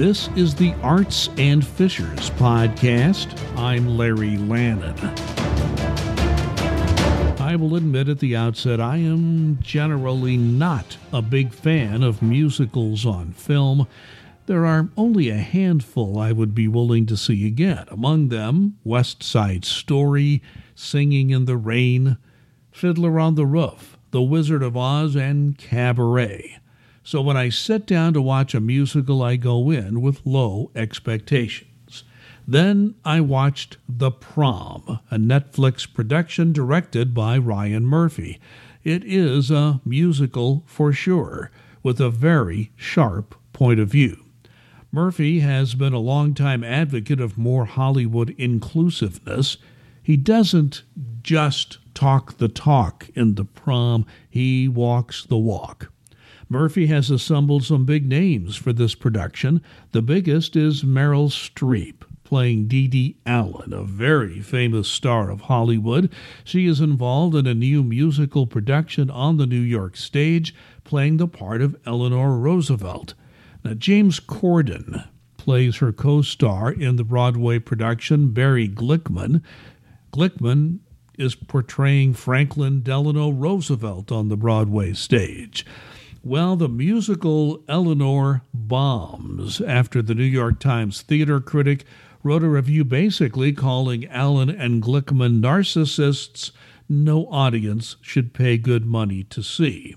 This is the Arts and Fishers podcast. I'm Larry Lannan. I will admit at the outset I am generally not a big fan of musicals on film. There are only a handful I would be willing to see again. Among them, West Side Story, Singing in the Rain, Fiddler on the Roof, The Wizard of Oz, and Cabaret. So when I sit down to watch a musical, I go in with low expectations. Then I watched The Prom, a Netflix production directed by Ryan Murphy. It is a musical for sure, with a very sharp point of view. Murphy has been a longtime advocate of more Hollywood inclusiveness. He doesn't just talk the talk in the prom, he walks the walk. Murphy has assembled some big names for this production. The biggest is Meryl Streep playing Dee Dee Allen, a very famous star of Hollywood. She is involved in a new musical production on the New York stage, playing the part of Eleanor Roosevelt. Now, James Corden plays her co star in the Broadway production, Barry Glickman. Glickman is portraying Franklin Delano Roosevelt on the Broadway stage. Well, the musical Eleanor bombs after the New York Times theater critic wrote a review basically calling Allen and Glickman narcissists no audience should pay good money to see.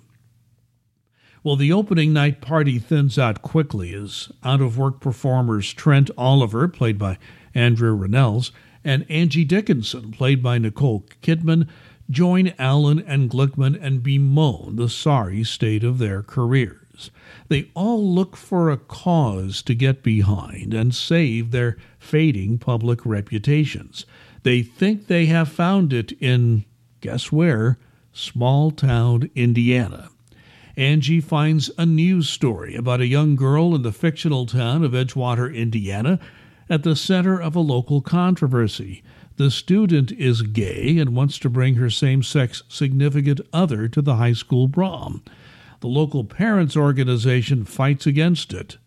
Well, the opening night party thins out quickly as out of work performers Trent Oliver, played by Andrew Rannells, and Angie Dickinson, played by Nicole Kidman, join Allen and Glickman and bemoan the sorry state of their careers. They all look for a cause to get behind and save their fading public reputations. They think they have found it in, guess where? Small town Indiana. Angie finds a news story about a young girl in the fictional town of Edgewater, Indiana, at the center of a local controversy. The student is gay and wants to bring her same sex significant other to the high school prom. The local parents' organization fights against it.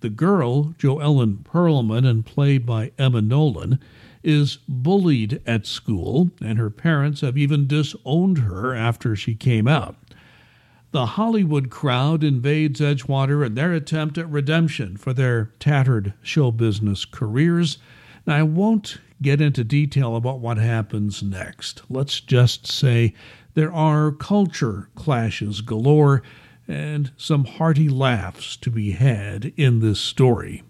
The girl, JoEllen Pellman, and played by Emma Nolan, is bullied at school, and her parents have even disowned her after she came out. The Hollywood crowd invades Edgewater in their attempt at redemption for their tattered show business careers. Now, I won't get into detail about what happens next. Let's just say there are culture clashes galore and some hearty laughs to be had in this story.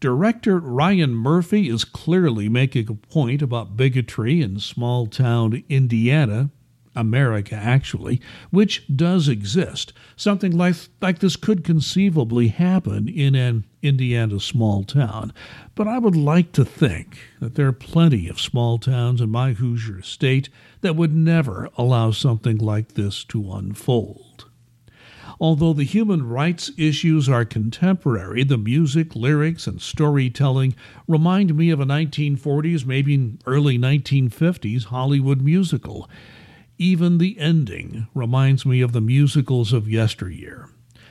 Director Ryan Murphy is clearly making a point about bigotry in small town Indiana America, actually, which does exist. Something like, like this could conceivably happen in an Indiana small town. But I would like to think that there are plenty of small towns in my Hoosier state that would never allow something like this to unfold. Although the human rights issues are contemporary, the music, lyrics, and storytelling remind me of a 1940s, maybe early 1950s Hollywood musical. Even the ending reminds me of the musicals of yesteryear.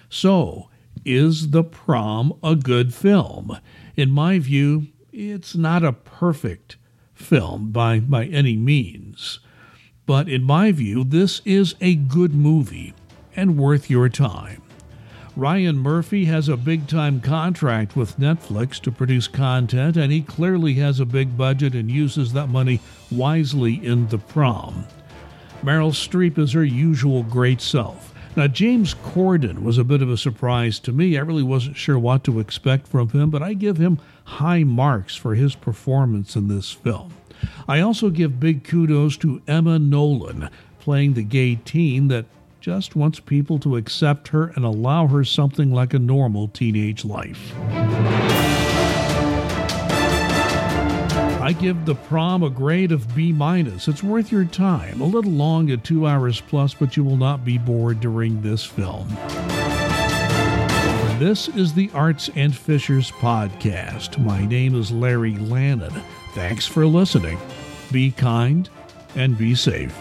So, is The Prom a good film? In my view, it's not a perfect film by, by any means. But in my view, this is a good movie and worth your time. Ryan Murphy has a big time contract with Netflix to produce content, and he clearly has a big budget and uses that money wisely in The Prom. Meryl Streep is her usual great self. Now, James Corden was a bit of a surprise to me. I really wasn't sure what to expect from him, but I give him high marks for his performance in this film. I also give big kudos to Emma Nolan, playing the gay teen that just wants people to accept her and allow her something like a normal teenage life. I give the prom a grade of B minus. It's worth your time. A little long at two hours plus, but you will not be bored during this film. This is the Arts and Fishers podcast. My name is Larry Lannan. Thanks for listening. Be kind and be safe.